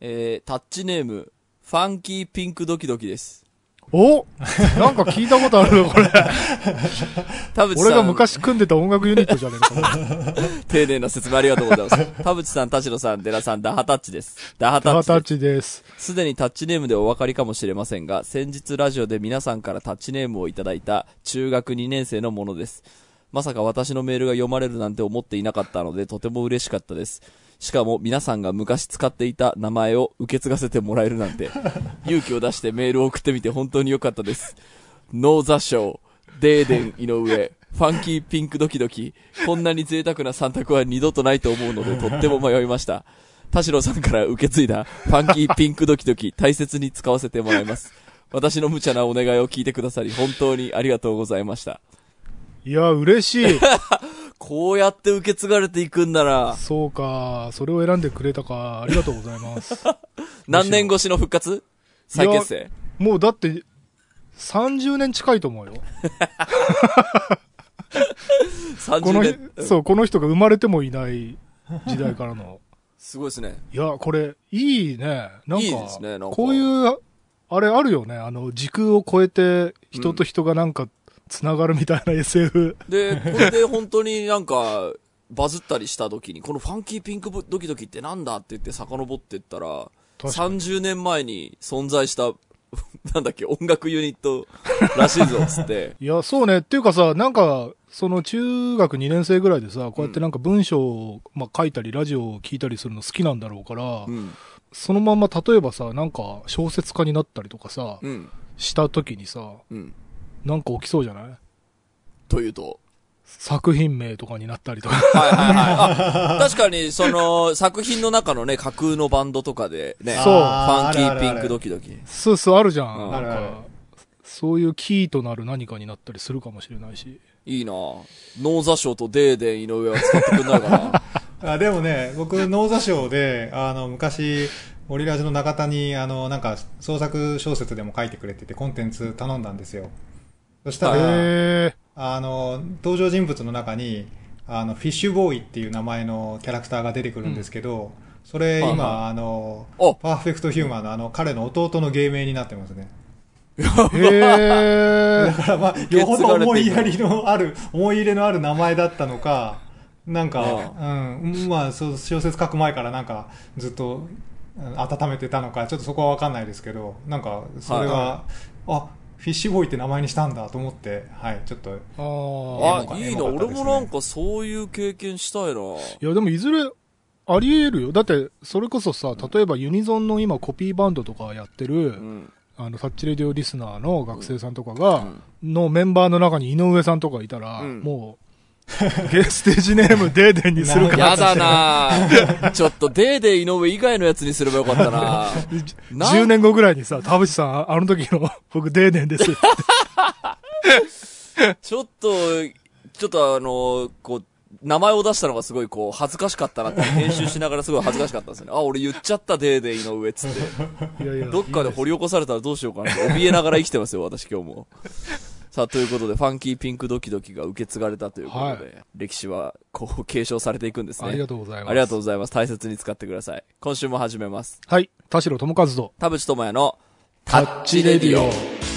えー、タッチネーム、ファンキーピンクドキドキです。おなんか聞いたことあるよ、これ。田淵さん。俺が昔組んでた音楽ユニットじゃねえのか。丁寧な説明ありがとうございます。田淵さん、田代さん、デラさん、ダハタッチです。ダハタッチです。タタッチです。すでにタッチネームでお分かりかもしれませんが、先日ラジオで皆さんからタッチネームをいただいた中学2年生のものです。まさか私のメールが読まれるなんて思っていなかったので、とても嬉しかったです。しかも皆さんが昔使っていた名前を受け継がせてもらえるなんて、勇気を出してメールを送ってみて本当に良かったです。ノーザショー、デーデン井上、ファンキーピンクドキドキ、こんなに贅沢な3択は二度とないと思うのでとっても迷いました。田代さんから受け継いだファンキーピンクドキドキ大切に使わせてもらいます。私の無茶なお願いを聞いてくださり本当にありがとうございました。いや、嬉しい。こうやって受け継がれていくんなら、そうか、それを選んでくれたか、ありがとうございます。何年越しの復活？再結成もうだって、30年近いと思うよ。?30 このそう、この人が生まれてもいない時代からの。すごいですね。いや、これ、いいね。なんか、いいですねなんかこういう、あれあるよね。あの、時空を超えて、人と人がなんか、つながるみたいな SF。で、これで本当になんか、バズったりした時に、このファンキーピンクドキドキってなんだって言って遡ってったら、確かに30年前に存在した、なんだっけ、音楽ユニットらしいぞ、つって。いや、そうね。っていうかさ、なんか、その中学2年生ぐらいでさ、こうやってなんか文章を、まあ、書いたり、ラジオを聞いたりするの好きなんだろうから、うん。そのまま例えばさ、なんか小説家になったりとかさ、うん。した時にさ、うん。なんか起きそうじゃない？というと？作品名とかになったりとか。はいはいはい。あ、確かに、その、作品の中のね、架空のバンドとかでね、そうファンキーピンクドキドキ。そうそう、あるじゃん。うんなんあるあるか、そういうキーとなる何かになったりするかもしれないし。いいなノーザショーとデーデン井上は使ってくんないかな。あでもね、僕、ノーザ賞で、あの、昔、オリラジの中田に、あの、なんか、創作小説でも書いてくれてて、コンテンツ頼んだんですよ。そしたら、へあの、登場人物の中に、あの、フィッシュボーイっていう名前のキャラクターが出てくるんですけど、それはい今、はあの、お。パーフェクトヒューマンのあの、彼の弟の芸名になってますね。だからまあ、よほど思いやりのある、思い入れのある名前だったのか、なんか、うん、まあ、そう小説書く前からなんか、ずっと、うん温めてたのか、ちょっとそこはわかんないですけど、なんか、それは、あ、フィッシュボーイって名前にしたんだと思って、はい、ちょっと、あーあ、いいな。俺もなんかそういう経験したいな。いや、でもいずれ、あり得るよ。だって、それこそさ、例えばユニゾンの今コピーバンドとかやってる、うん。あの、タッチレディオリスナーの学生さんとかが、うんのメンバーの中に井上さんとかいたら、うんもう、ゲステージネームデーデンにするから、やだな。ちょっとデーデー井上以外のやつにすればよかったな。な10年後ぐらいにさ、田淵さん、あの時の僕デーデンです。ちょっと、ちょっとあの、こう、名前を出したのがすごいこう、恥ずかしかったなって、編集しながらすごい恥ずかしかったんですよね。あ、俺言っちゃった、デーデー井上っつって。いやいやどっかで掘り起こされたらどうしようかなって怯えながら生きてますよ、私今日も。さあ、ということで、ファンキーピンクドキドキが受け継がれたということで、はい歴史は、こう、継承されていくんですね。ありがとうございます。ありがとうございます。大切に使ってください。今週も始めます。はい。田代智和と、田淵智也のタッチレディオ。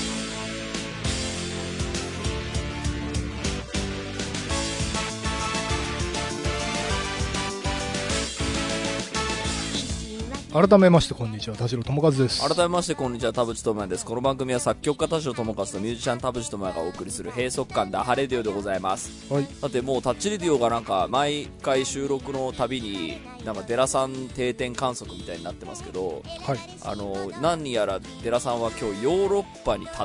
改めましてこんにちは、田代智和です。改めましてこんにちは田淵智也ですこの番組は作曲家田代智和とミュージシャン田淵智也がお送りする閉塞感ダハレディオでございますはい。だってもうタッチレディオがなんか毎回収録のたびになんかデラさん定点観測みたいになってますけどはい。あの何やらデラさんは今日ヨーロッパに立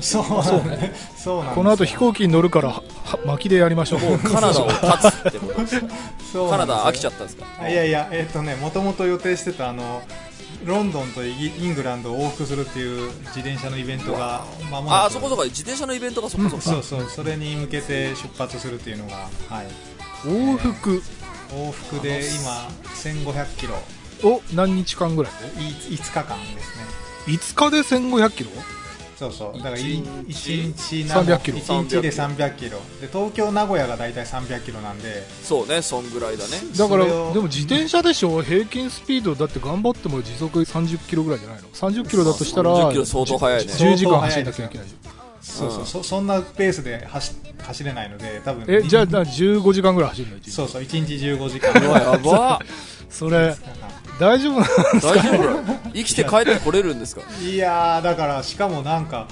そうそうね。そうなんこの後飛行機に乗るから、は巻きでやりましょう。つもうカナダを立つってこと。ですそうカナダ飽きちゃったんですか？いやいや、えっ、とね、もともと予定してた、あの、ロンドンとイギイングランドを往復するっていう自転車のイベントが、まもなく。ああそこそこ。自転車のイベントがそこそこそうそう、それに向けて出発するっていうのが、はい。往復。往復で今、1500キロ、を何日間ぐらい？でい5日間ですね。5日で1500キロ？そうそう。だから一1日日300キロ。1日で300キロ。で東京名古屋が大体300キロなんで。そうねそんぐらいだね。だからでも自転車でしょ？平均スピード。だって頑張っても時速30キロぐらいじゃないの？30キロだとしたら30キロ相当速いね。10時間走んなきゃいけない。そうそう。そそんなペースで走走れないので多分。えじゃあな15時間ぐらい走るのそうそう。1日15時間。うわやば。それ大丈夫な大丈夫。生きて帰ってこれるんですか？いやーだからしかもなんか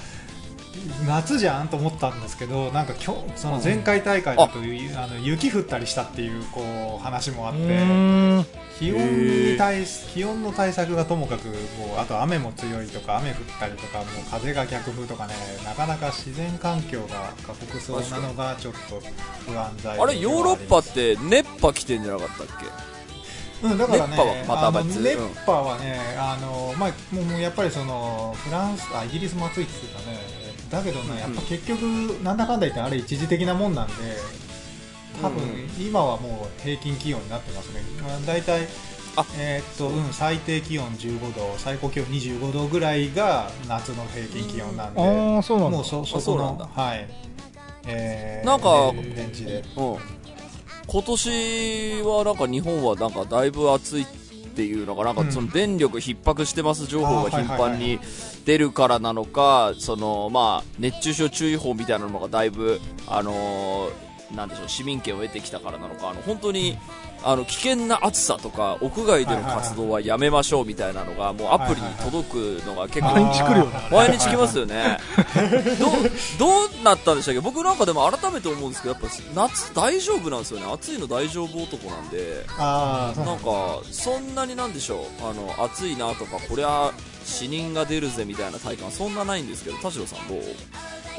夏じゃんと思ったんですけどなんか今日その前回大会だと、あの雪降ったりしたっていうこう話もあっうて気温に対し気温の対策がともかくもうあと雨も強いとか雨降ったりとかもう風が逆風とかねなかなか自然環境が過酷そうなのがちょっと不安材料あれヨーロッパって熱波来てんじゃなかったっけ？うん、だからね、熱波はまた別熱波はね、あのまあ、もうやっぱりそのフランスあイギリスも暑いって言ってたね、だけどね、やっぱ結局、なんだかんだ言って、あれ一時的なもんなんで、多分、うん。今はもう平均気温になってますね、まあ、大体あ。えーっとうん、最低気温15度、最高気温25度ぐらいが夏の平均気温なんで、ああそうなんだ。もうそそこのはい。えーなんかレンジで。うん今年はなんか日本はなんかだいぶ暑いっていうのがなんかその電力逼迫してます情報が頻繁に出るからなのかそのまあ熱中症注意報みたいなのがだいぶあのーなんでしょう市民権を得てきたからなのかあの本当にあの危険な暑さとか屋外での活動はやめましょうみたいなのがもうアプリに届くのが結構毎日来るよね毎日来ますよね。どうどうなったんでしたっけ？僕なんかでも改めて思うんですけどやっぱ夏大丈夫なんですよね。暑いの大丈夫男なんで。なんかそんなになんでしょう。あの暑いなとかこりゃ死人が出るぜみたいな体感そんなないんですけど田代さんどう、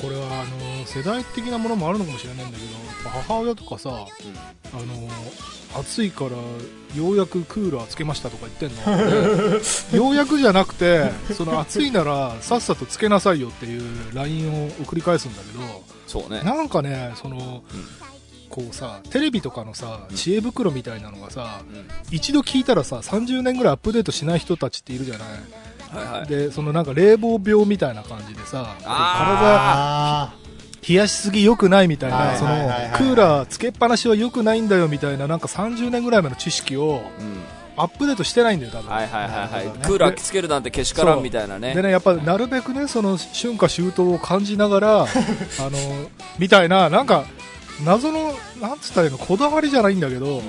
これはあの世代的なものもあるのかもしれないんだけど母親とかさあの暑いからようやくクーラーつけましたとか言ってんの。で ようやくじゃなくてその暑いならさっさとつけなさいよっていう LINE を送り返すんだけどそうね。なんかねその、こうさテレビとかのさうん。知恵袋みたいなのがさ、うん。一度聞いたらさ30年ぐらいアップデートしない人たちっているじゃない、はいはい。でそのなんか冷房病みたいな感じでさ体あ冷やしすぎ良くないみたいはいなそのクーラーつけっぱなしは良くないんだよみたいななんか30年ぐらい前の知識をうん。アップデートしてないんだよ多分、はいはいはいはい、ね。クーラーつけるなんてけしからんみたいなね。でねやっぱなるべくねその春夏秋冬を感じながら あのみたいななんか謎のなんつったらいいのこだわりじゃないんだけど、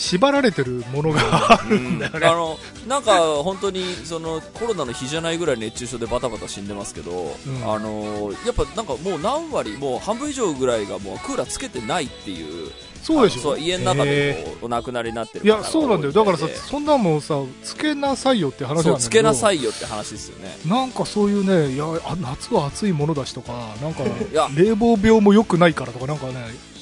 縛られてるものがあるんだよね、あのなんか本当にそのコロナの日じゃないぐらい熱中症でバタバタ死んでますけど、ん。あのやっぱなんかもう何割もう半分以上ぐらいがもうクーラーつけてないっていうそうでしょ？家の中でへこうお亡くなりになってるいやそうなんだよ。だからさそんなんもんさつけなさいよって話そうつけなさいよって話ですよね。なんかそういうねいやあ夏は暑いものだしとかなんか や。冷房病も良くないからとかなんかね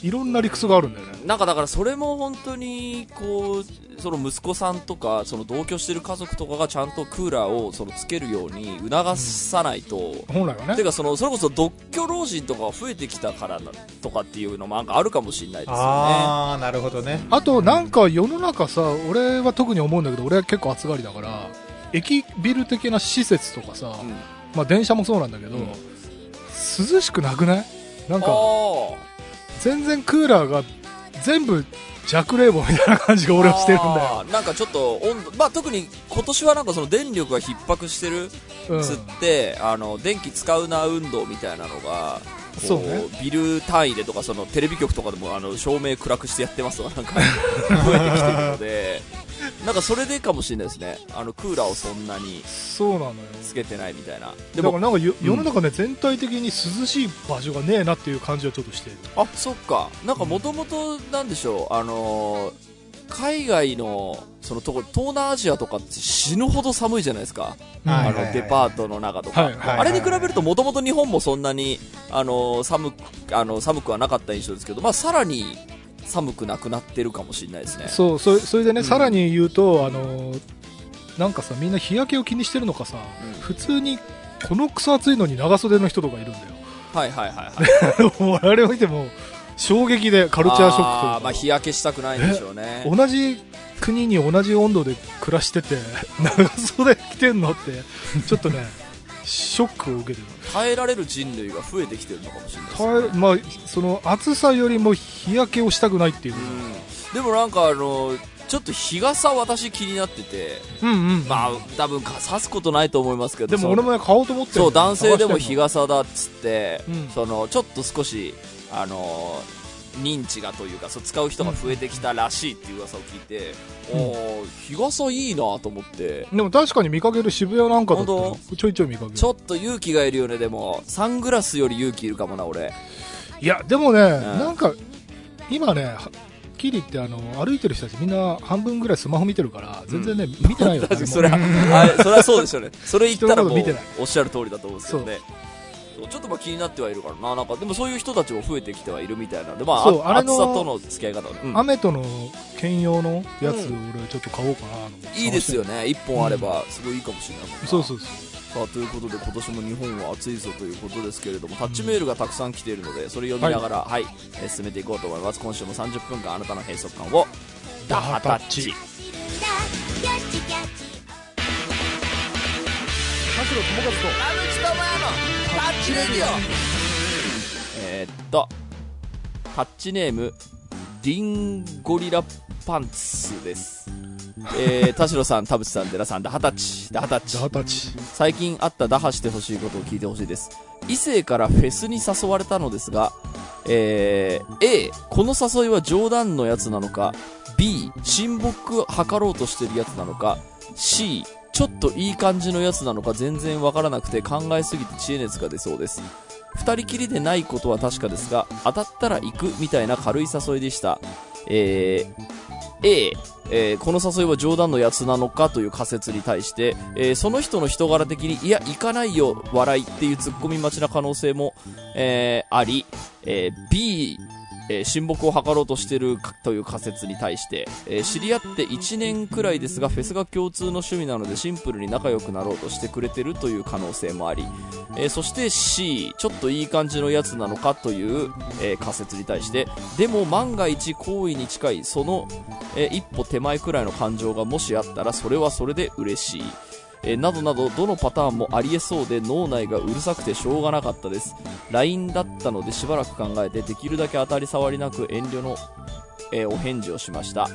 いろんな理屈があるんだよね。なんかだからそれも本当にこうその息子さんとかその同居してる家族とかがちゃんとクーラーをそのつけるように促さないと、本来はね。てかそのそれこそ独居老人とかが増えてきたからなとかっていうのもなんかあるかもしれないですよねあーなるほどね。あとなんか世の中さ俺は特に思うんだけど俺は結構暑がりだから駅ビル的な施設とかさ、うん。まあ電車もそうなんだけど、うん。涼しくなくない？なんかあ全然クーラーが全部弱冷房みたいな感じがー俺はしてるんだよ、なんかちょっと温度、まあ、特に今年はなんかその電力が逼迫してるうん、つって、あの電気使うな運動みたいなのがこそうね。ビル単位でとかそのテレビ局とかでもあの照明暗くしてやってますとかなんか 増えてきてるので。なんかそれでかもしれないですね。あのクーラーをそんなにそうなのよ。つけてないみたいな。だからでもなんか世の中ね、全体的に涼しい場所がねえなっていう感じはちょっとしてる。あそっか。なんかもともとなんでしょう。あのー海外のそのとこ東南アジアとかって死ぬほど寒いじゃないですか、うんあのデパートの中とか、あれに比べるともともと日本もそんなにあの寒くあの寒くはなかった印象ですけど、まあ、さらに寒くなくなってるかもしれないですね。そうそれそれでね、うん。さらに言うとあのーなんかさみんな日焼けを気にしてるのかさ、うん。普通にこのクソ暑いのに長袖の人とかいるんだよ。はいはいはいはい。あれを見ても衝撃でカルチャーショックというか。まあ、日焼けしたくないんでしょうね。同じ国に同じ温度で暮らしてて 長袖着てんのってちょっとね ショックを受けてる。耐えられる人類が増えてきてるのかもしれないですね。耐えまあその暑さよりも日焼けをしたくないっていう。かうん。でもなんかあのちょっと日傘私気になっててうんうんまあ多分差すことないと思いますけどでも俺もね買おうと思ってるそう男性でも日が傘だっつって、うん。そのちょっと少しあの認知がというかそう使う人が増えてきたらしいっていう噂を聞いて、うん。おー日傘いいなと思って。でも確かに見かける渋谷なんかだったら本ちょいちょい見かける。ちょっと勇気がいるよね。でもサングラスより勇気いるかもな俺。いやでもね、ん。なんか今ねはっきり言ってあの歩いてる人たちみんな半分ぐらいスマホ見てるから全然ね、見てないよ 確かにそれれはそれはそうでしょうね。それ言ったらもう おっしゃる通りだと思うんですよねそうちょっとまあ気になってはいるからななんかでもそういう人たちも増えてきてはいるみたいなんでまああそうあれの暑さとの付き合い方、うん。雨との兼用のやつ、うん。俺ちょっと買おうかなと思って。いいですよね。一本あればすごいいいかもしれないもんな。そうそうそうさあということで今年も日本は暑いぞということですけれどもタッチメールがたくさん来ているのでそれ読みながらはい、えー進めていこうと思います。今週も30分間あなたの閉塞感をダハタッチ。田代友和とタッチレディオ。えーっとタッチネームリンゴリラパンツです。えー、田代さん田淵さん寺さんダハタッチダハタッチダハタッチ最近あった打破してほしいことを聞いてほしいです。異性からフェスに誘われたのですが、えー A この誘いは冗談のやつなのか B 親睦図ろうとしてるやつなのか C ちょっといい感じのやつなのか全然わからなくて考えすぎて知恵熱が出そうです。二人きりでないことは確かですが当たったら行くみたいな軽い誘いでした。えー A、えーこの誘いは冗談のやつなのかという仮説に対して、えーその人の人柄的に、いや、行かないよ、笑いっていうツッコミ待ちな可能性も、えーあり、え B、えー親睦を図ろうとしてるという仮説に対して、えー知り合って1年くらいですが、フェスが共通の趣味なのでシンプルに仲良くなろうとしてくれてるという可能性もあり、えーそして C、ちょっといい感じのやつなのかという、え仮説に対して、でも万が一行為に近いその、え一歩手前くらいの感情がもしあったらそれはそれで嬉しい。えーなどなどどのパターンもありえそうで脳内がうるさくてしょうがなかったです。LINE だったのでしばらく考えてできるだけ当たり障りなく遠慮の、えーお返事をしました、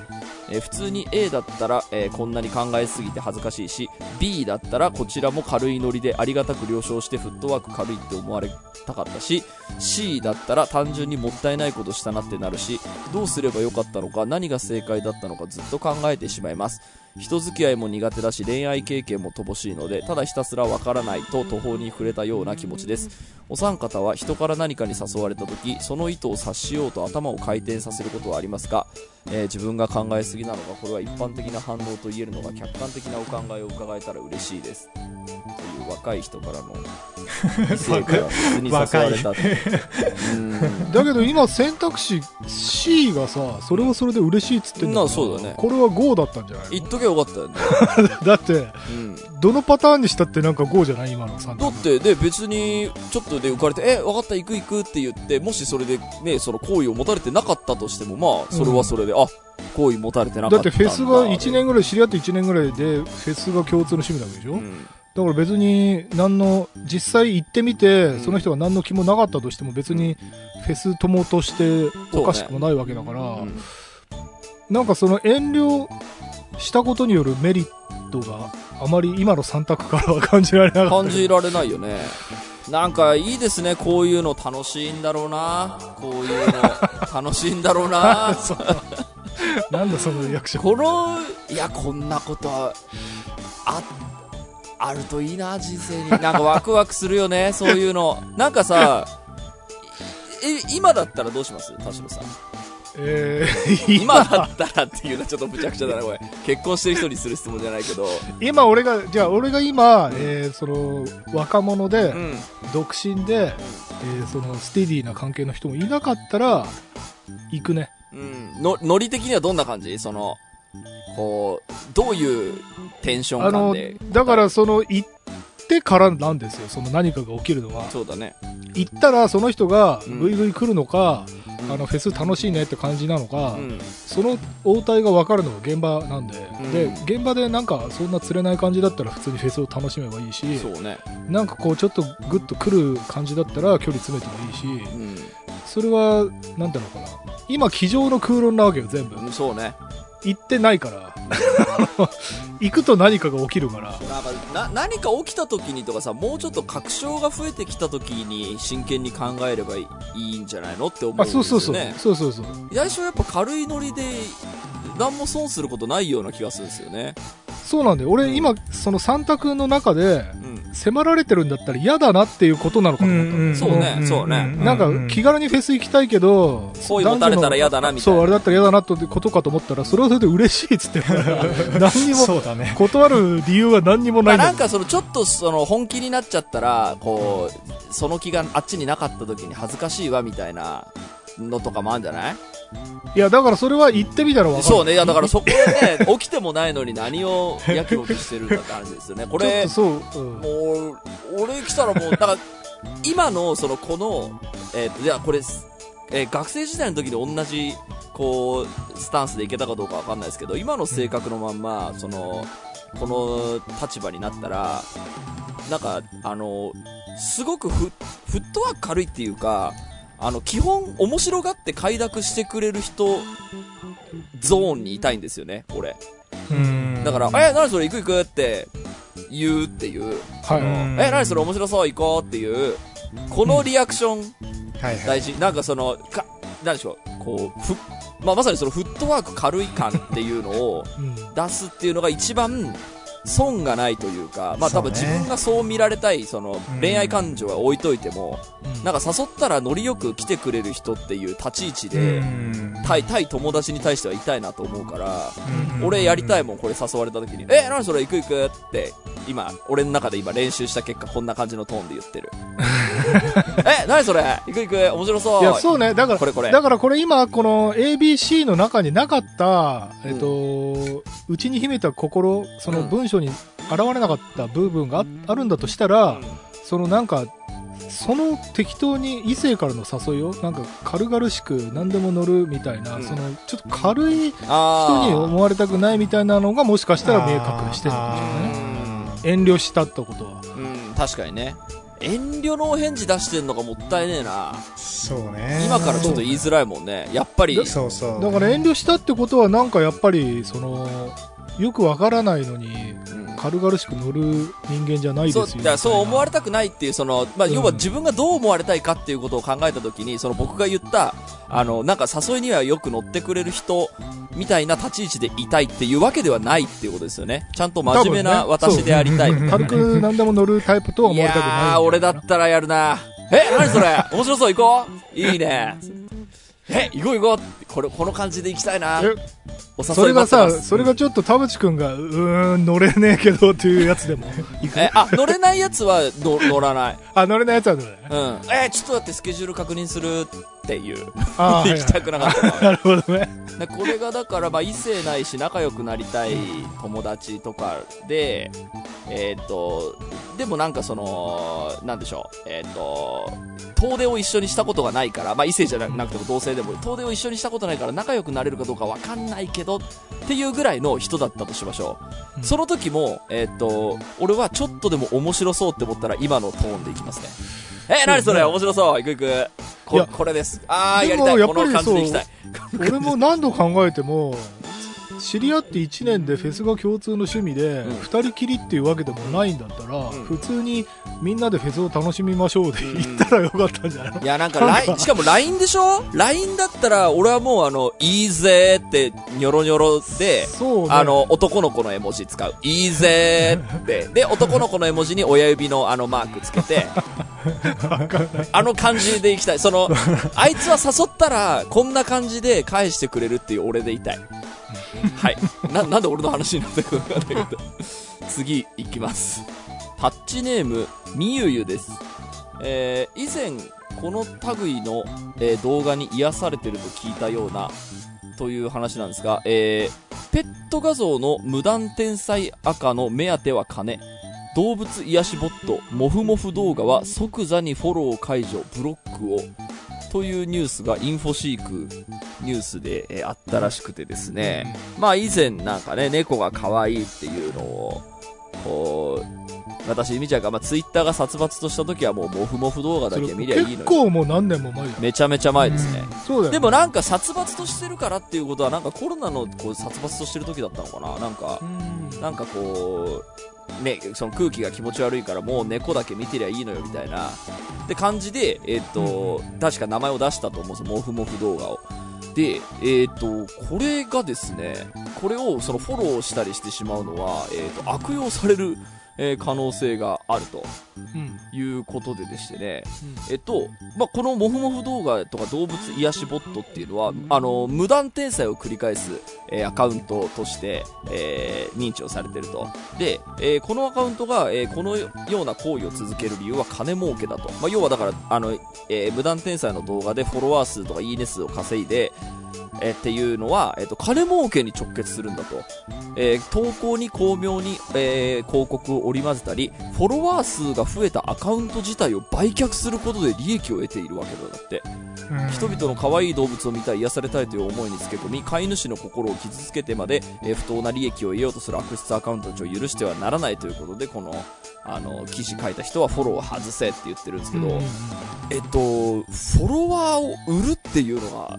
えー普通に A だったら、えーこんなに考えすぎて恥ずかしいし B だったらこちらも軽いノリでありがたく了承してフットワーク軽いって思われたかったし C だったら単純にもったいないことしたなってなるしどうすればよかったのか何が正解だったのかずっと考えてしまいます。人付き合いも苦手だし恋愛経験も乏しいのでただひたすらわからないと途方に触れたような気持ちです。お三方は人から何かに誘われた時その意図を察しようと頭を回転させることはありますか、えー自分が考えすぎなのかこれは一般的な反応と言えるのか客観的なお考えを伺えたら嬉しいです。という若い人からの異性から別に誘われた だけど今選択肢 C がさそれはそれで嬉しいっつってんだな。そうだね。これは GO だったんじゃない言っとけばよかったよね、だってうん、どのパターンにしたってなんか GO じゃない今の3だってで別にちょっとで浮かれて「え分かった行く行く」って言ってもしそれでねその好意を持たれてなかったとしてもまあそれはそれで、あ好意持たれてなかだっんだ。ったてフェスが1年ぐらい知り合って1年ぐらいでフェスが共通の趣味なわけでしょ、うん。だから別に何の実際行ってみて、うん。その人が何の気もなかったとしても別にフェス友としておかしくもないわけだから、うん。なんかその遠慮したことによるメリットがあまり今の3択からは感じられなかった感じられないよね。なんかいいですね。こういうの楽しいんだろうな。こういうの楽しいんだろうな。なんだそのリアクション。このいやこんなことはああるといいな人生に。なんかワクワクするよね。そういうの。なんかさえ今だったらどうします？田代さんえー。今だったらっていうのはちょっとむちゃくちゃだなこれ。結婚してる人にする質問じゃないけど。今俺がじゃあ俺が今、えーその若者で、うん。独身で、えーそのステディな関係の人もいなかったら行くね。うん。のノリ的にはどんな感じ？そのこうどういうテンションあの感でだからその行ってからなんですよ。その何かが起きるのは。そうだね。行ったらその人がうん。ぐいぐい来るのか、うん。あのフェス楽しいねって感じなのか、うん。その応対が分かるのが現場なんで、うん。で現場でなんかそんな釣れない感じだったら普通にフェスを楽しめばいいしそうね。なんかこうちょっとグッと来る感じだったら距離詰めてもいいしうん。それはなんていうのかな。今机上の空論なわけよ全部。うんそうね行ってないから。行くと何かが起きるから。なんかな何か起きた時にとかさもうちょっと確証が増えてきた時に真剣に考えればいいんじゃないのって思うんあですよそうねそうそう。そうそうそう。最初はやっぱ軽いノリで何も損することないような気がするんですよねそうなんだよ。俺今その3択の中でうん。迫られてるんだったら嫌だなっていうことなのかと思った、そうねそうね。なんか気軽にフェス行きたいけど好意持たれたら嫌だなみたいな。そうあれだったら嫌だなってことかと思ったらそれはそれで嬉しいっつって。何にもそうだね。断る理由は何にもまあ、ないんだなんかそのちょっとその本気になっちゃったらこうその気があっちになかった時に恥ずかしいわみたいなのとかもあるんじゃない？いやだからそれは言ってみたら分かる。そうね。いやだからそこでね起きてもないのに何をやきもきしてるんだって話ですよね。これそう、うん。もう俺来たらもう だから今のそのこのえっ、といやこれえー学生時代の時に同じこうスタンスでいけたかどうかわかんないですけど今の性格のまんまそのこの立場になったらなんかあのすごくフフットワーク軽いっていうかあの基本面白がって快諾してくれる人ゾーンにいたいんですよね俺。だから、え、何それ行く行くって言うっていう、はい。うん。え、何それ面白そう行こうっていう、このリアクションはいはい。大事。なんかその、か、なんでしょう、こう、ふ、まあ、まさにそのフットワーク軽い感っていうのを うん。出すっていうのが一番損がないというか、まあ多分自分がそう見られたい、そのうん恋愛感情は置いといても、うんなんか誘ったらノリよく来てくれる人っていう立ち位置うで、ん対、対友達に対してはいたいなと思うから、うん俺やりたいもん、これ誘われた時に。え、何それ行く行くって、今、俺の中で今練習した結果、こんな感じのトーンで言ってる。え、何それ行く行く面白そう。いやそうねだからこれこれ。だからこれ今この ABC の中になかったえっと内に秘めた心その文章に現れなかった部分がああるんだとしたら、そのなんかその適当に異性からの誘いをなんか軽々しく何でも乗るみたいな、うんそのちょっと軽い人に思われたくないみたいなのがもしかしたら見え隠れしてるのかもしれないね遠慮したってことはうん、確かにね。遠慮のお返事出してんのがもったいねえな。そうね今からちょっと言いづらいもんね。やっぱり。そうそうだから遠慮したってことはなんかやっぱりそのよくわからないのにうん。軽々しく乗る人間じゃないですそうよだからそう思われれたくないっていうその、まあ、うん。要は自分がどう思われたいかっていうことを考えたときにその僕が言ったあのなんか誘いにはよく乗ってくれる人みたいな立ち位置でいたいっていうわけではないっていうことですよね。ちゃんと真面目な私でありたい。みたいな軽く何でも乗るタイプとは思われたくないいやー俺だったらやるな。え何それ？面白そう行こう？いいね。え行こう行こう。これこの感じで行きたいな。えおそれがさそれがちょっと田淵君がうーん乗れねえけどっていうやつでも。えあ乗れないやつは乗乗らない。あ乗れないやつは乗れない。うん。えちょっと待ってスケジュール確認する。っていう。あー行きたくなかったな なるほどね。でこれがだから、まあ、異性ないし仲良くなりたい友達とかで、えっ、と、でもなんかその、なんでしょう、えっ、と、遠出を一緒にしたことがないから、まあ異性じゃなくても同性でも、遠出を一緒にしたことないから仲良くなれるかどうかわかんないけど、っていうぐらいの人だったとしましょう。うん。その時も、えっ、と、俺はちょっとでも面白そうって思ったら今のトーンでいきますね。え、何それ？面白そう行く行く。いこやこれです。あー、やりたい。こやっぱりの感じで行きたい。俺も何度考えても知り合って1年でフェスが共通の趣味で、うん2人きりっていうわけでもないんだったら、ん普通にみんなでフェスを楽しみましょうで言ったらよかったんじゃない？の、いや、なんか、ライン、しかも LINE でしょ ?LINE だったら、俺はもう、あの、いいぜーって、ニョロニョロで、あの、男の子の絵文字使う。いいぜーって。で、男の子の絵文字に親指のあのマークつけて、あの感じでいきたい。その、あいつは誘ったら、こんな感じで返してくれるっていう俺でいたい。はい。な、なんで俺の話になったかわかんないけど。次、いきます。タッチネーム、みゆゆです。えー、以前、この類の、えー動画に癒されてると聞いたような、という話なんですが、えー、ペット画像の無断天才赤の目当ては金。動物癒しボット、モフモフ動画は即座にフォロー解除、ブロックを。というニュースがインフォシークニュースで、えーあったらしくてですね、まあ以前なんかね、猫が可愛いっていうのを、こう、私、みちゃんが、まあツイッターが殺伐とした時はもうモフモフ動画だけ見りゃいい結のに。構もう何年も前めちゃめちゃ前ですね。うんそうだよでもなんか殺伐としてるからっていうことはなんかコロナのこう殺伐としてる時だったのかななんかう、んなんかこう、ね、その空気が気持ち悪いからもう猫だけ見てりゃいいのよみたいな、って感じで、えっ、と、確か名前を出したと思うんですよ、モフモフ動画を。で、えっ、と、これがですね、これをそのフォローしたりしてしまうのは、えっ、と、悪用される、えー可能性があると。うん。いうことででしてね、えっと、まあ、このモフモフ動画とか動物癒しボットっていうのは、あの、無断転載を繰り返す、えーアカウントとして、えー認知をされてると。で、えーこのアカウントが、えーこのような行為を続ける理由は金儲けだと。まあ、要はだから、あの、えー無断転載の動画でフォロワー数とかいいね数を稼いで、えーっていうのは、えっと、金儲けに直結するんだと。えー投稿に巧妙に、えー広告を織り交ぜたり、フォロワー数が増えたアカウント自体を売却することで利益を得ているわけだって。うん人々の可愛い動物を見たい、癒されたいという思いにつけ込み、飼い主の心を傷つけてまで、えー不当な利益を得ようとする悪質アカウントたちを許してはならないということで、この、あの、記事書いた人はフォローを外せって言ってるんですけど、うんえっと、フォロワーを売るっていうのが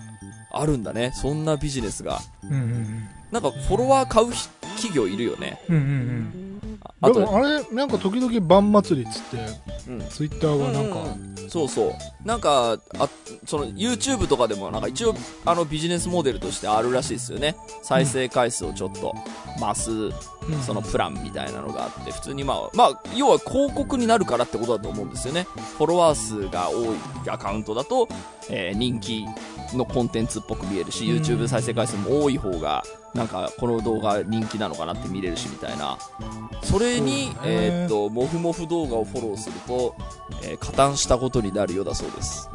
あるんだね。そんなビジネスが。うんうんなんかフォロワー買うひ企業いるよね。うんうんうんあと、でもあれなんか時々晩祭りっつってうん。ツイッターがなんか、うんそうそう。なんか、あ、その YouTube とかでもなんか一応あのビジネスモデルとしてあるらしいですよね。再生回数をちょっと増す、うんそのプランみたいなのがあって、普通にまあ、まあ、要は広告になるからってことだと思うんですよね。フォロワー数が多いアカウントだと、えー人気のコンテンツっぽく見えるし、うん YouTube 再生回数も多い方が、なんかこの動画人気なのかなって見れるしみたいな。それに、えーっと、モフモフ動画をフォローすると、えー加担したことになるようだそうです。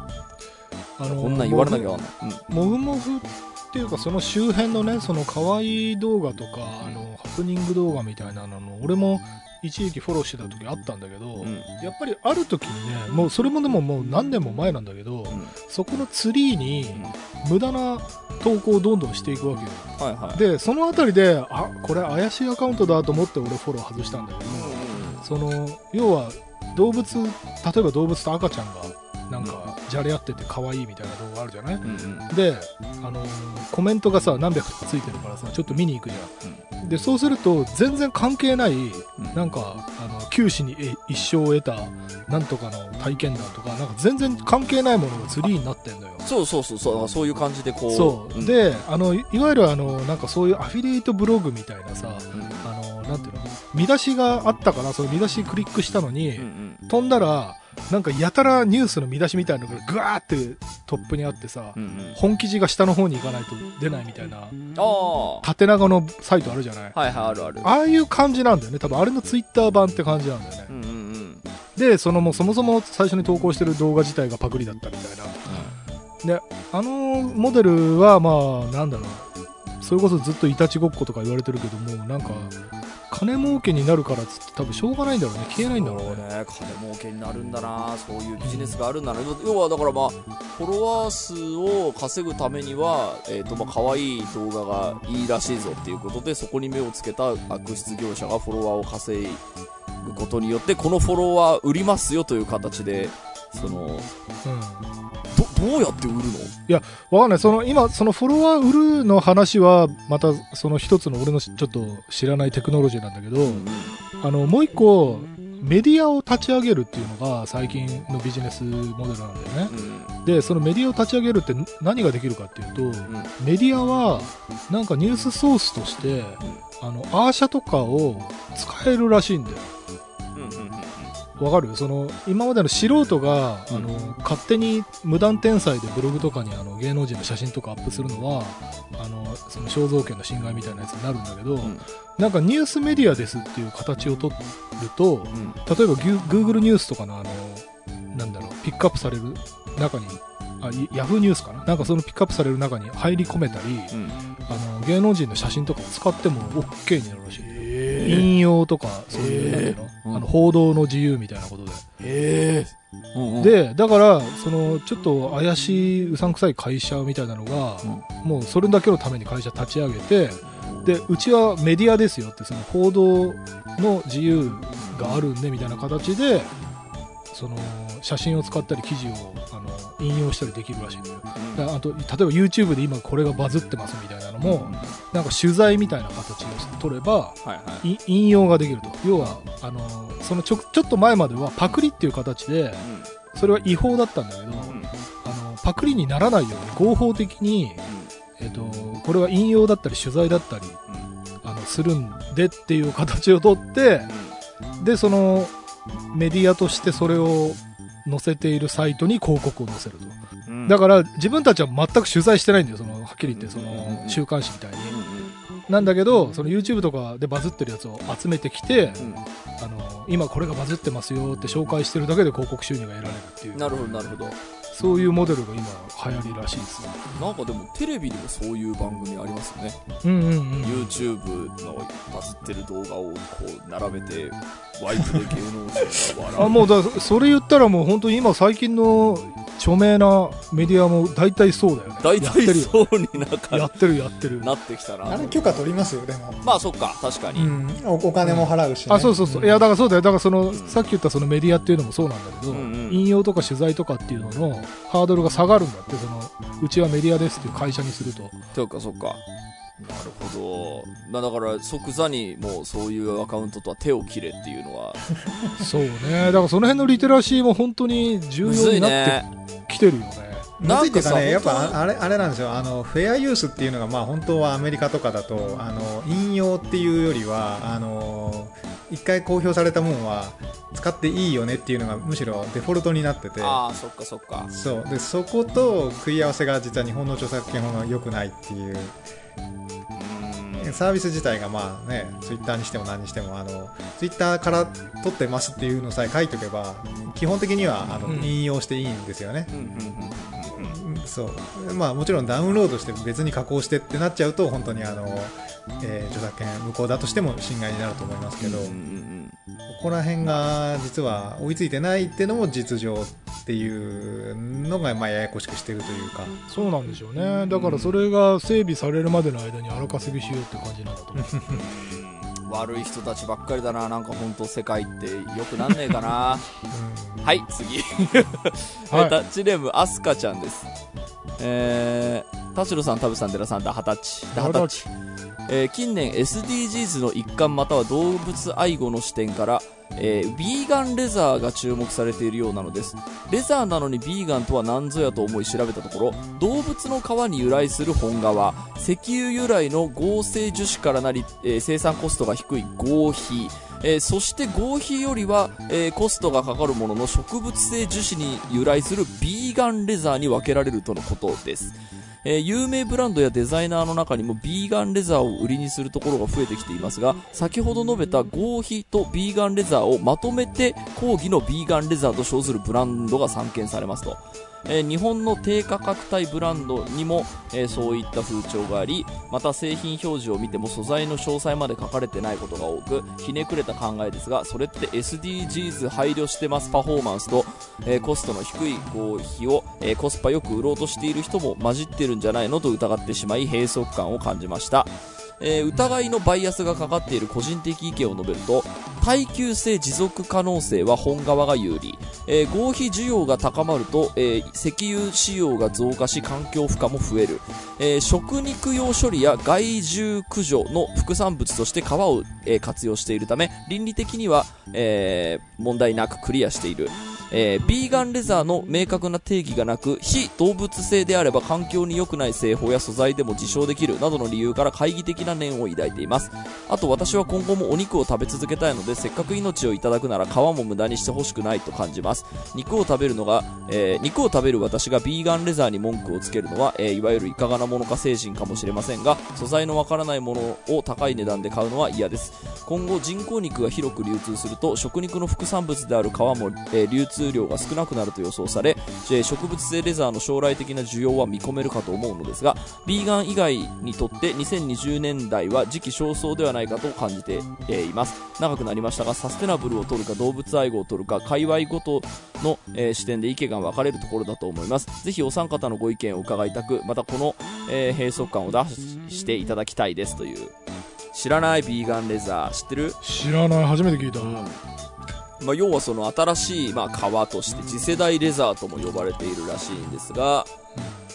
あのこんなん言われなきゃわかんない。うん。もふもふっていうかその周辺のねその可愛い動画とかあのハプニング動画みたいなの俺も一時期フォローしてた時あったんだけど、うん。やっぱりある時にねもうそれもでももう何年も前なんだけど、うん。そこのツリーに無駄な投稿をどんどんしていくわけよ。はいはい。でそのあたりであこれ怪しいアカウントだと思って俺フォロー外したんだけど、その要は動物例えば動物と赤ちゃんがなんかじゃれ合ってて可愛いみたいな動画あるじゃない？うんうん。で、あのーコメントがさ何百とかついてるからさちょっと見に行くじゃん、でそうすると全然関係ないなんかあの九死にえ一生を得たなんとかの体験談とかなんか全然関係ないものがツリーになってんのよ。そうそうそうそう、そういう感じでこう。そう、ん、であのいいわゆるあのなんかそういうアフィリエイトブログみたいなさうん。あのなんていうの？見出しがあったからその見出しクリックしたのに、うんうん。飛んだらなんかやたらニュースの見出しみたいなのがグワーってトップにあってさ、うんうん。本記事が下の方に行かないと出ないみたいな縦長のサイトあるじゃない？いはい、あるある。ああいう感じなんだよね。多分あれのツイッター版って感じなんだよね。うんうんうん。でそのもうそもそも最初に投稿してる動画自体がパクリだったみたいな。であのモデルはまあなんだろう。それこそずっといたちごっことか言われてるけどもなんか金儲けになるからっつって多分しょうがないんだろうね。消えないんだろうね。そうね、金儲けになるんだな、そういうビジネスがあるんだな、要はだからまあ、フォロワー数を稼ぐためには、えっ、とまあ、可愛い動画がいいらしいぞっていうことで、そこに目をつけた悪質業者がフォロワーを稼ぐことによって、このフォロワー売りますよという形で、その、うんど、どうやって売るの？わかんない。その、今、そのフォロワー売るの話は、また、その一つの俺のちょっと知らないテクノロジーなんだけど、あの、もう一個、メディアを立ち上げるっていうのが最近のビジネスモデルなんだよね。うん。で、そのメディアを立ち上げるって何ができるかっていうと、うん。メディアは、なんかニュースソースとして、あの、アーシャとかを使えるらしいんだよ。うん。うん。うん。わかる？その今までの素人が、うん。あの勝手に無断転載でブログとかにあの芸能人の写真とかアップするのはあのその肖像権の侵害みたいなやつになるんだけど、ん。なんかニュースメディアですっていう形を取るとうん。例えば Google ニュースとかのあのなんだろうピックアップされる中にあいヤフーニュースかな？なんかそのピックアップされる中に入り込めたり、うん。あの芸能人の写真とかを使っても OK になるらしい。え引用とか、そういう、あの、報道の自由みたいなことで。へえ。うんうん、で、だから、その、ちょっと怪しい、うさんくさい会社みたいなのが、もうそれだけのために会社立ち上げて、で、うちはメディアですよって、その報道の自由があるんで、みたいな形で、その、写真を使ったり記事を、引用したりできるらしいんだよ。だあと、例えば YouTube で今これがバズってますみたいなのも、なんか取材みたいな形を取れば、はいはい。い引用ができると。要は、あの、そのちょ、ちょっと前まではパクリっていう形で、それは違法だったんだけど、あの、パクリにならないように合法的に、えっ、と、これは引用だったり取材だったり、あの、するんでっていう形をとって、で、その、メディアとしてそれを載せているサイトに広告を載せると。うんだから、自分たちは全く取材してないんだよ、その、はっきり言って、その、週刊誌みたいに。なんだけど、その YouTube とかでバズってるやつを集めてきて、うんあの、今これがバズってますよって紹介してるだけで広告収入が得られるっていう、なるほどなるほど。そういうモデルが今流行りらしいですね。なんかでもテレビでもそういう番組ありますよね。うんうんうん。YouTube のバズってる動画をこう並べて、ワイプで芸能人が笑う。あ、もうだ、それ言ったらもう本当に今最近の著名なメディアも大体そうだよね。大やってるよ。体そうになんかやってるやってる。なってきたな。あれ許可取りますよ、でも。まあそっか、確かに。うん、おお金も払うし、ね。あ、そうそうそう。いや、だからそうだよ。だからその、んさっき言ったそのメディアっていうのもそうなんだけど、うんうん引用とか取材とかっていうののハードルが下がるんだって、その、うちはメディアですっていう会社にすると。そうかそうか。なるほど。まあだから即座にもうそういうアカウントとは手を切れっていうのは、そうね。だからその辺のリテラシーも本当に重要になってね。きてるよね。むずいっていうかね、やっぱあれあれなんですよあの、フェアユースっていうのが、まあ、本当はアメリカとかだとあの引用っていうよりはあの一回公表されたものは使っていいよねっていうのがむしろデフォルトになっててああ、そっかそっか。そうでそこと食い合わせが実は日本の著作権法が良くないっていううんサービス自体がまあねツイッターにしても何にしてもあのツイッターから取ってますっていうのさえ書いておけば基本的にはあの、うん。引用していいんですよね。そう。まあもちろんダウンロードして別に加工してってなっちゃうと本当にあの、えー著作権無効だとしても侵害になると思いますけど、ここら辺が実は追いついてないっていうのも実情っていうのがまあややこしくしてるというかそうなんでしょうね。だからそれが整備されるまでの間に荒稼ぎしようって感じなんだと思う。うん悪い人たちばっかりだな。なんか本当世界って良くなんねえかな。うんはい、次。はいえタッチネーム、アスカちゃんです。えー、田代さん、田部さん、寺さん、ダハタッチ。ダハタッチ。えー近年 SDGs の一環または動物愛護の視点から、えービーガンレザーが注目されているようなのですレザーなのにビーガンとは何ぞやと思い調べたところ動物の皮に由来する本革石油由来の合成樹脂からなり、えー生産コストが低い合皮えーそして合皮よりは、えーコストがかかるものの植物性樹脂に由来するビーガンレザーに分けられるとのことです。えー有名ブランドやデザイナーの中にもビーガンレザーを売りにするところが増えてきていますが先ほど述べた合皮とビーガンレザーをまとめて講義のビーガンレザーと称するブランドが散見されますと、えー日本の低価格帯ブランドにも、えーそういった風潮がありまた製品表示を見ても素材の詳細まで書かれてないことが多くひねくれた考えですがそれって SDGs 配慮してますパフォーマンスとえーコストの低い合皮を、えコスパよく売ろうとしている人も混じってるんじゃないのと疑ってしまい閉塞感を感じました、えー疑いのバイアスがかかっている個人的意見を述べると耐久性持続可能性は本側が有利、えー合皮需要が高まると、えー石油使用が増加し環境負荷も増える、えー食肉用処理や害獣駆除の副産物として皮を、え活用しているため倫理的には、え問題なくクリアしている。えービーガンレザーの明確な定義がなく非動物性であれば環境に良くない製法や素材でも自称できるなどの理由から懐疑的な念を抱いています。あと私は今後もお肉を食べ続けたいのでせっかく命をいただくなら皮も無駄にしてほしくないと感じます。肉を食べるのが、えー肉を食べる私がビーガンレザーに文句をつけるのは、えーいわゆるいかがなものか精神かもしれませんが素材のわからないものを高い値段で買うのは嫌です。今後人工肉が広く流通すると食肉の副産物である皮も、え流通出量が少なくなると予想され、えー植物性レザーの将来的な需要は見込めるかと思うのですが、ビーガン以外にとって2020年代は時期尚早ではないかと感じて、えーいます。長くなりましたが、サステナブルを取るか動物愛護を取るか、界隈ごとの、えー視点で意見が分かれるところだと思います。ぜひお三方のご意見を伺いたく、またこの、えー閉塞感を出していただきたいですという。知らないビーガンレザー知ってる？知らない初めて聞いた、まあ、要はその新しい、まあ、革として次世代レザーとも呼ばれているらしいんですが、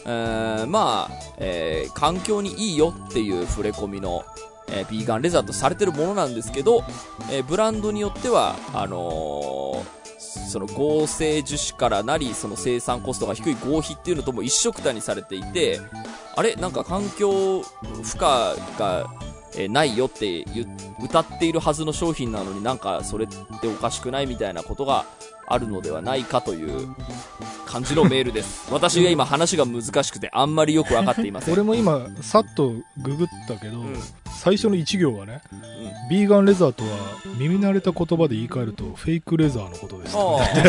えーまあ、えー環境にいいよっていう触れ込みの、えービーガンレザーとされてるものなんですけど、えーブランドによっては、あのその合成樹脂からなり、その生産コストが低い合皮っていうのとも一緒くたにされていて、あれ？なんか環境負荷が、えーないよって歌っているはずの商品なのになんかそれっておかしくないみたいなことがあるのではないかという感じのメールです。私が今話が難しくてあんまりよくわかっていません。俺も今さっとググったけど、うん。最初の1行がね、ビーガンレザーとは耳慣れた言葉で言い換えるとフェイクレザーのことです、ああ言い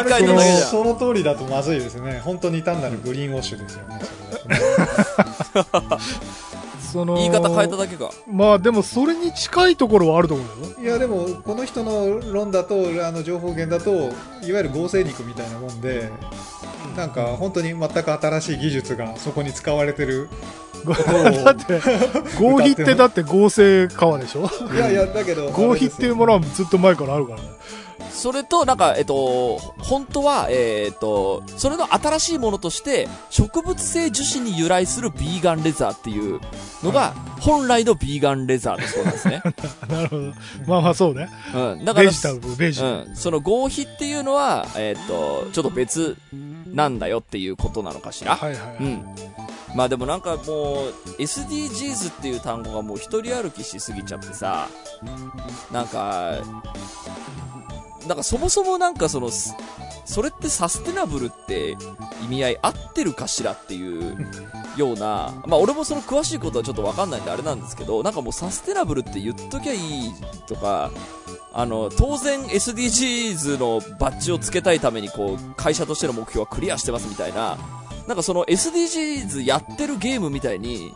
換えただけじゃ。その通りだとまずいですね本当に単なるグリーンウォッシュですよねその言い方変えただけか。まあでもそれに近いところはあると思うよ。いやでもこの人の論だとあの情報源だといわゆる合成肉みたいなもんでなんか本当に全く新しい技術がそこに使われてる。だって合皮ってだって合成革でしょ？いやいやだけど合皮っていうものはずっと前からあるからねそれと、なんか、えっと、本当は、えっと、それの新しいものとして、植物性樹脂に由来するビーガンレザーっていうのが、本来のビーガンレザーだそうなんですね。なるほどまあまあそうねうん。だから、ベジタブルベジタブル、うん。その合皮っていうのは、えっと、ちょっと別なんだよっていうことなのかしら。はいはいはい、うん。まあでもなんかもう、SDGs っていう単語がもう一人歩きしすぎちゃってさ、なんか、なんかそもそもなんかその、すそれってサステナブルって意味合い合ってるかしらっていう ような、まあ俺もその詳しいことはちょっとわかんないんであれなんですけど、なんかもうサステナブルって言っときゃいいとか、あの、当然 SDGs のバッジをつけたいためにこう、会社としての目標はクリアしてますみたいな、なんかその SDGs やってるゲームみたいに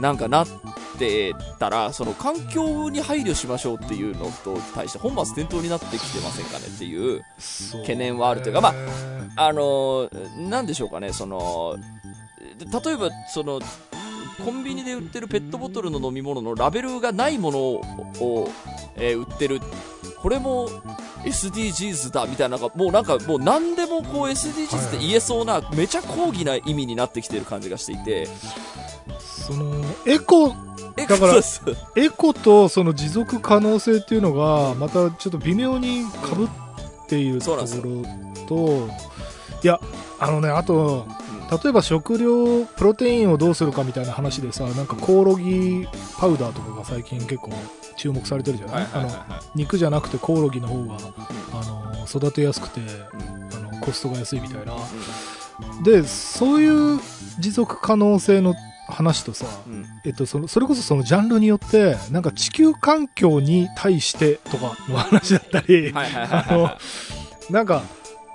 なんかなってたら、その環境に配慮しましょうっていうのと対して本末転倒になってきてませんかねっていう、懸念はあるというかまあへあのー、なんでしょうかね、その、例えばその、コンビニで売ってるペットボトルの飲み物のラベルがないものを、えー売ってる。これも SDGs だみたいな、なんかもうなんかもう何でもこう SDGs って言えそうな、めちゃ高義な意味になってきてる感じがしていて、ーそのエコえ、だからエコとその持続可能性っていうのがまたちょっと微妙にかぶっているところといやあのねあと例えば食料プロテインをどうするかみたいな話でさなんかコオロギパウダーとかが最近結構注目されてるじゃない,、あの肉じゃなくてコオロギの方があの育てやすくてあのコストが安いみたいな。でそういう持続可能性の話とさ、うん。うんえっと、そのそれこそそのジャンルによってなんか地球環境に対してとかの話だったり、はいはいはいあのなんか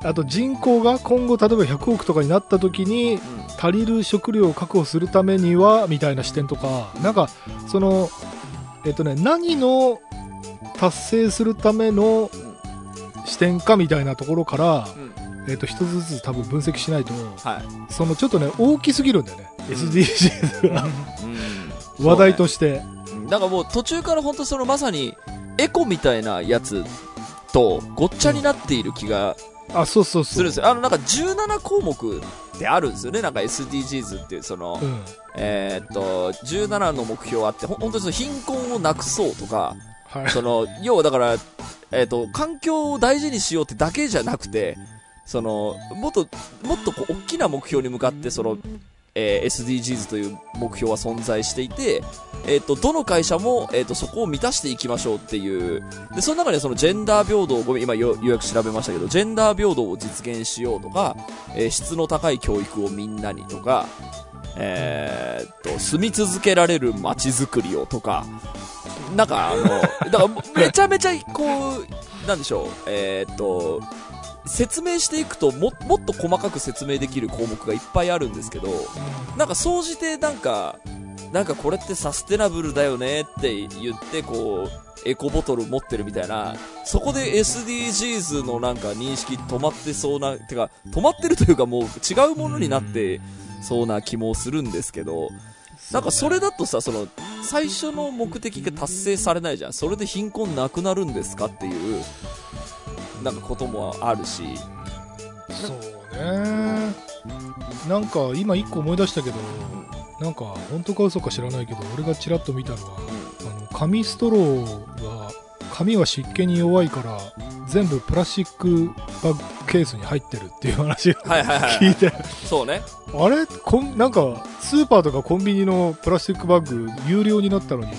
あと人口が今後例えば100億とかになった時にい。足りる食料を確保するためにはみたいな視点とかなんかそのえっとね何の達成するための視点かみたいなところから、うんうんえっと、一つずつ多分分析しないと。はい。そのちょっとね大きすぎるんだよね、SDGs が。うん。話題として、うん。だからもう途中から本当そのまさにエコみたいなやつとごっちゃになっている気があそうそうするんですよ。あのなんか17項目ってあるんですよね。なんか SDGs っていうその、うん。えーっと、17の目標あって、ほ本当にその貧困をなくそうとか、はい。その、要はだから、えーっと、環境を大事にしようってだけじゃなくて、その、もっと、もっとこう、大きな目標に向かって、その、えー SDGs という目標は存在していて、えっ、と、どの会社も、えっ、と、そこを満たしていきましょうっていう、で、その中でそのジェンダー平等、ごめん、今よようやく調べましたけど、ジェンダー平等を実現しようとか、えー質の高い教育をみんなにとか、えっと、住み続けられる街づくりをとか、なんかあの、だからめちゃめちゃこう、なんでしょう、えっと、説明していくとも、もっと細かく説明できる項目がいっぱいあるんですけど、なんか総じてなんか、なんかこれってサステナブルだよねって言って、こう、エコボトル持ってるみたいな、そこで SDGs のなんか認識止まってそうな、てか、止まってるというかもう違うものになってそうな気もするんですけど、なんかそれだとさ、その、最初の目的が達成されないじゃん。それで貧困なくなるんですかっていう、なんかこともあるし、そうね。なんか今一個思い出したけどなんか本当か嘘か知らないけど俺がちらっと見たのはあの紙ストローは紙は湿気に弱いから全部プラスチックバッグケースに入ってるっていう話を。聞いて。そうね。あれ？こんなんかスーパーとかコンビニのプラスチックバッグ有料になったのに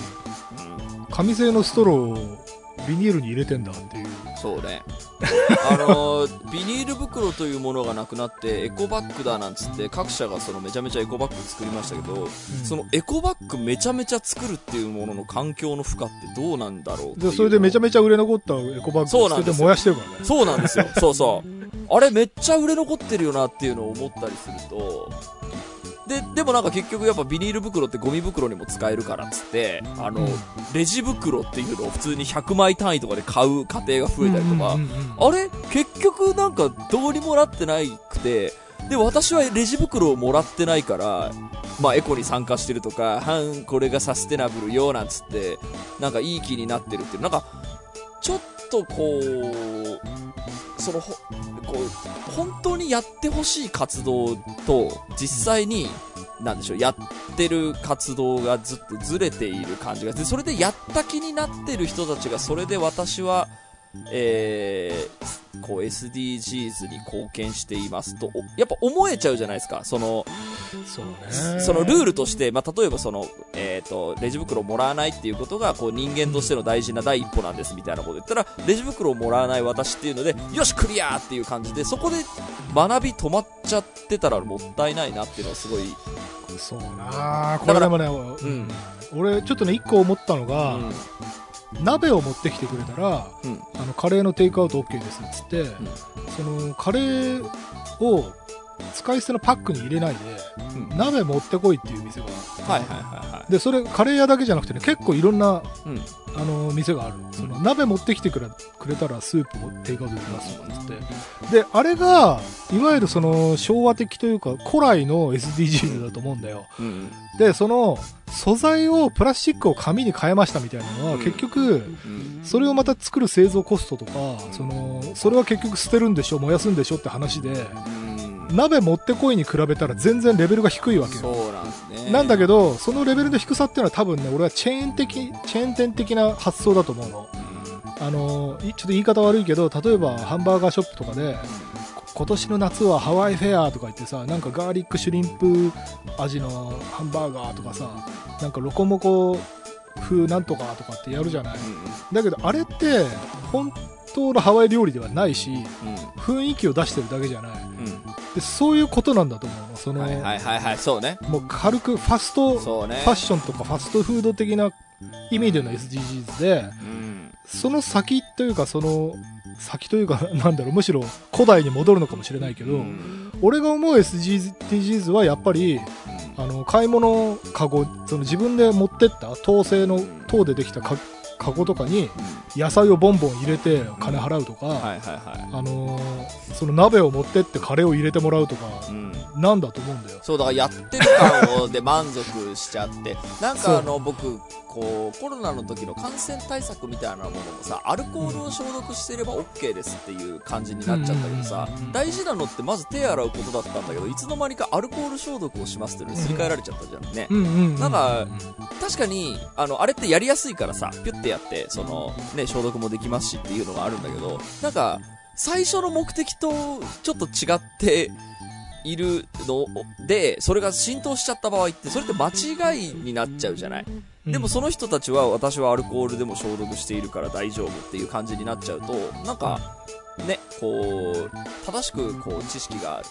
紙製のストローをビニールに入れてんだっていうそうね。あのービニール袋というものがなくなって、エコバッグだなんつって、各社がそのめちゃめちゃエコバッグ作りましたけど、そのエコバッグめちゃめちゃ作るっていうものの環境の負荷ってどうなんだろうっていうでそれでめちゃめちゃ売れ残ったエコバッグ捨てて燃やしてるからねそうなんですよ。そうそう。あれめっちゃ売れ残ってるよなっていうのを思ったりすると、で、でもなんか結局やっぱビニール袋ってゴミ袋にも使えるからっつって、あの、うん。レジ袋っていうのを普通に100枚単位とかで買う家庭が増えたりとか、あれ？結局なんかどうにもなってないくて、で、私はレジ袋をもらってないから、まあエコに参加してるとか、はん、これがサステナブルよ、なんつって、なんかいい気になってるっていう、なんか、ちょっとこう、そのほ、こう、本当にやってほしい活動と、実際に、なんでしょう、やってる活動がずっとずれている感じがして、それでやった気になってる人たちが、それで私は、えー、こう SDGs に貢献していますと、おやっぱ思えちゃうじゃないですか。その、そそのルールとして、まあ、例えばその、えっ、と、レジ袋をもらわないっていうことが、こう人間としての大事な第一歩なんですみたいなこと言ったら、レジ袋をもらわない私っていうので、よし、クリアーっていう感じで、そこで学び止まっちゃってたらもったいないなっていうのはすごい、そうなあ。これでもね、ん。俺ちょっとね一個思ったのが、うん鍋を持ってきてくれたらうん。あのカレーのテイクアウト OK ですっつって、そのカレーを使い捨てのパックに入れないでうん鍋持ってこいっていう店がはいはいはいはでそれカレー屋だけじゃなくてね結構いろんな、い。うん。あの店があるその鍋持ってきてくれくれたらスープをテイクアウトできますとかっつってであれがいわゆるその昭和的というか古来の SDGs だと思うんだようん。でその素材をプラスチックを紙に変えましたみたいなのは、うん結局うん。それをまた作る製造コストとか、そのそれは結局捨てるんでしょ燃やすんでしょって話でうん。鍋持ってこいに比べたら全然レベルが低いわけよ。そうなんですね。なんだけどそのレベルの低さっていうのは多分ね俺はチェーン的チェーン店的な発想だと思うの。あのいちょっと言い方悪いけど例えばハンバーガーショップとかでこ今年の夏はハワイフェアとか言ってさなんかガーリックシュリンプ味のハンバーガーとかさなんかロコモコ風なんとかとかってやるじゃない。だけどあれって本当のハワイ料理ではないし雰囲気を出してるだけじゃない。でそういうことなんだと思うの。その、はいはいはいはい、そうね。もう軽くファストフ。ァッションとかファストフード的な意味での SDGs でうん。その先というかその先というか なんだろうむしろ古代に戻るのかもしれないけど、うん。俺が思う SDGs はやっぱりあの買い物カゴその自分で持ってった陶製の陶でできたかカゴとかに野菜をボンボン入れて金払うとか、あのーその鍋を持ってってカレーを入れてもらうとか。なんだと思うんだよ。そう、だからやってる感をで満足しちゃって、なんかあの、僕、こう、コロナの時の感染対策みたいなものもさ、アルコールを消毒してれば OK ですっていう感じになっちゃったけどさ大事なのってまず手洗うことだったんだけど、いつの間にかアルコール消毒をしますっていうのにすり替えられちゃったじゃんね。なんか確かに、あの、あれってやりやすいからさ、ピュッてやって、その、ね、消毒もできますしっていうのがあるんだけど、なんか、最初の目的とちょっと違っているので、それが浸透しちゃった場合って、それって間違いになっちゃうじゃない？うん。でもその人たちは、私はアルコールでも消毒しているから大丈夫っていう感じになっちゃうと、なんか、ね、こう、正しくこう知識が、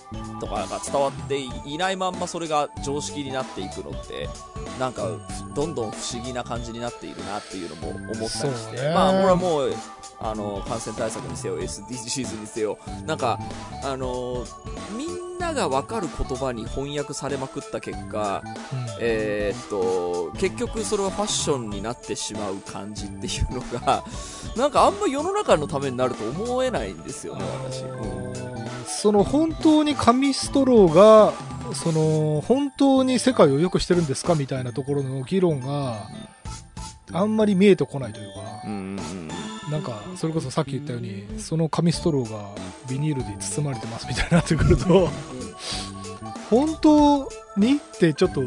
とかが伝わっていないまんまそれが常識になっていくのって、なんか、どんどん不思議な感じになっているなっていうのも思ったりして、まあ、俺はもう、あの感染対策にせよ SDGs にせよなんかあのみんなが分かる言葉に翻訳されまくった結果、えーっと結局それはファッションになってしまう感じっていうのがなんかあんま世の中のためになると思えないんですよね私、うん。その本当に紙ストローがその本当に世界を良くしてるんですかみたいなところの議論があんまり見えてこないというか、うんうんなんかそれこそさっき言ったようにその紙ストローがビニールで包まれてますみたいになってくると本当に？ってちょっと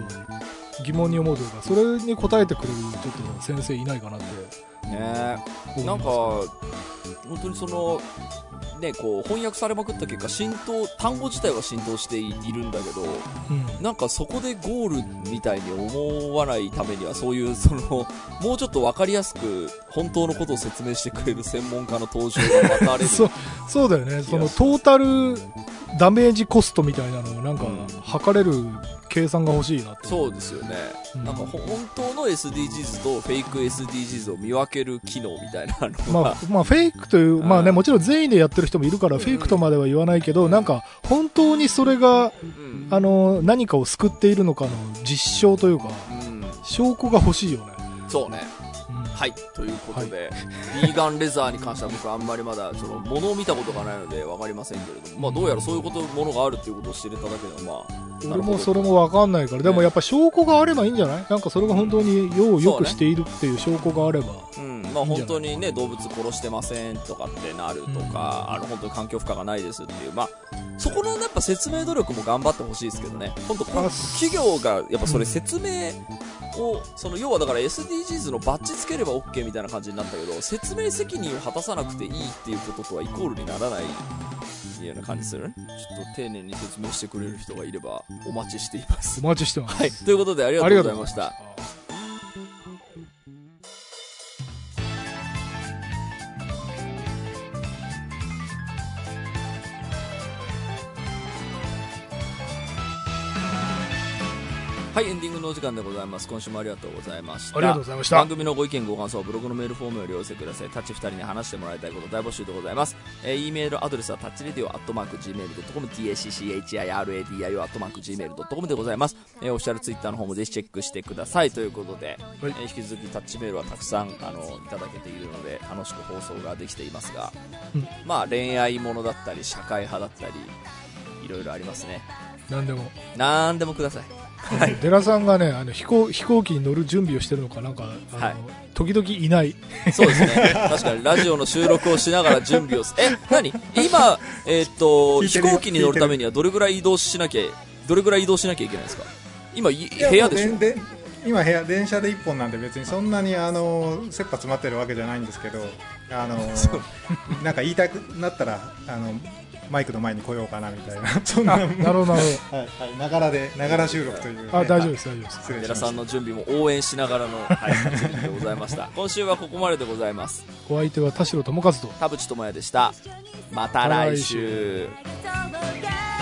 疑問に思うというかそれに答えてくれるちょっと先生いないかなって。うんね。なんか本当にそのねこう翻訳されまくった結果浸透単語自体は浸透しているんだけどうん。なんかそこでゴールみたいに思わないためにはそういうその もうちょっと分かりやすく本当のことを説明してくれる専門家の登場が待たれる。そうそうだよね。そのトータルダメージコストみたいなのをなんかうん。測れる計算が欲しいなって。そうですよね、うん。なんかほ本当の SDGs とフェイク SDGs を見分ける機能みたいなのが、まあ、まあ、フェイクという、まあね、うんもちろん全員でやってる人もいるから、フェイクとまでは言わないけど、なんか、本当にそれが、うん。あの、何かを救っているのかの実証というか、うん。証拠が欲しいよね。そうね。うんはい。ということで、ビーガンレザーに関しては僕はあんまりまだそのものを見たことがないので分かりませんけれども、まあ、どうやらそういうことものがあるっていうことを知れただけではまあ俺もそれもわかんないから、でもやっぱ証拠があればいいんじゃない？なんかそれが本当に世を良くしているっていう証拠があれば。うん。まあ、本当にね動物殺してませんとかってなるとか、あの本当に環境負荷がないですっていう、まあ、そこのやっぱ説明努力も頑張ってほしいですけどね。本当このあ企業がやっぱそれ説明をその要はだから SDGs のバッジつければ OK みたいな感じになったけど説明責任を果たさなくていいっていうこととはイコールにならないっていうような感じする？ねちょっと丁寧に説明してくれる人がいればお待ちしています。お待ちしてます。はい。ということでありがあとうございました。はい、エンディングのお時間でございます。今週もありがとうございました。ありがとうございました番組のご意見、ご感想はブログのメールフォームよりお寄せください。タッチ2人に話してもらいたいこと大募集でございます。えー、E メールアドレスはタッチレディオアットマーク Gmail.com、tacchiradio アットマーク Gmail.com でございます。えー、オフィシャルツイッターの方もぜひチェックしてください。ということで、はいえー引き続きタッチメールはたくさん、あの、いただけているので、楽しく放送ができていますが、うんまあ、恋愛ものだったり、社会派だったり、いろいろありますね。なんでも。なんでもください。はい。寺さんがね、あの飛行飛行機に乗る準備をしてるのか、なんか、あのはい時々いない。そうですね。確かにラジオの収録をしながら準備をす。え、何？今、えーっと、飛行機に乗るためにはどれぐらい移動しなきゃ、どれぐらい移動しなきゃいけないんですか？今、部屋でしょ？今部屋電車で1本なんで別にそんなにあの切羽詰まってるわけじゃないんですけどあの なんか言いたくなったらあのマイクの前に来ようかなみたいな そんななるほど、なるほど。はいはいながらでながら収録という、あ、大丈夫です、大丈夫です。失礼しました寺さんの準備も応援しながらの、はい、準備でございました。今週はここまででございます。お相手は田代智和と。田淵智也でした。また来週。「